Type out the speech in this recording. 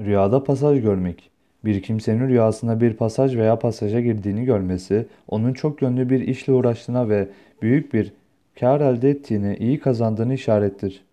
Rüyada pasaj görmek. Bir kimsenin rüyasında bir pasaj veya pasaja girdiğini görmesi, onun çok yönlü bir işle uğraştığına ve büyük bir kar elde ettiğini, iyi kazandığını işarettir.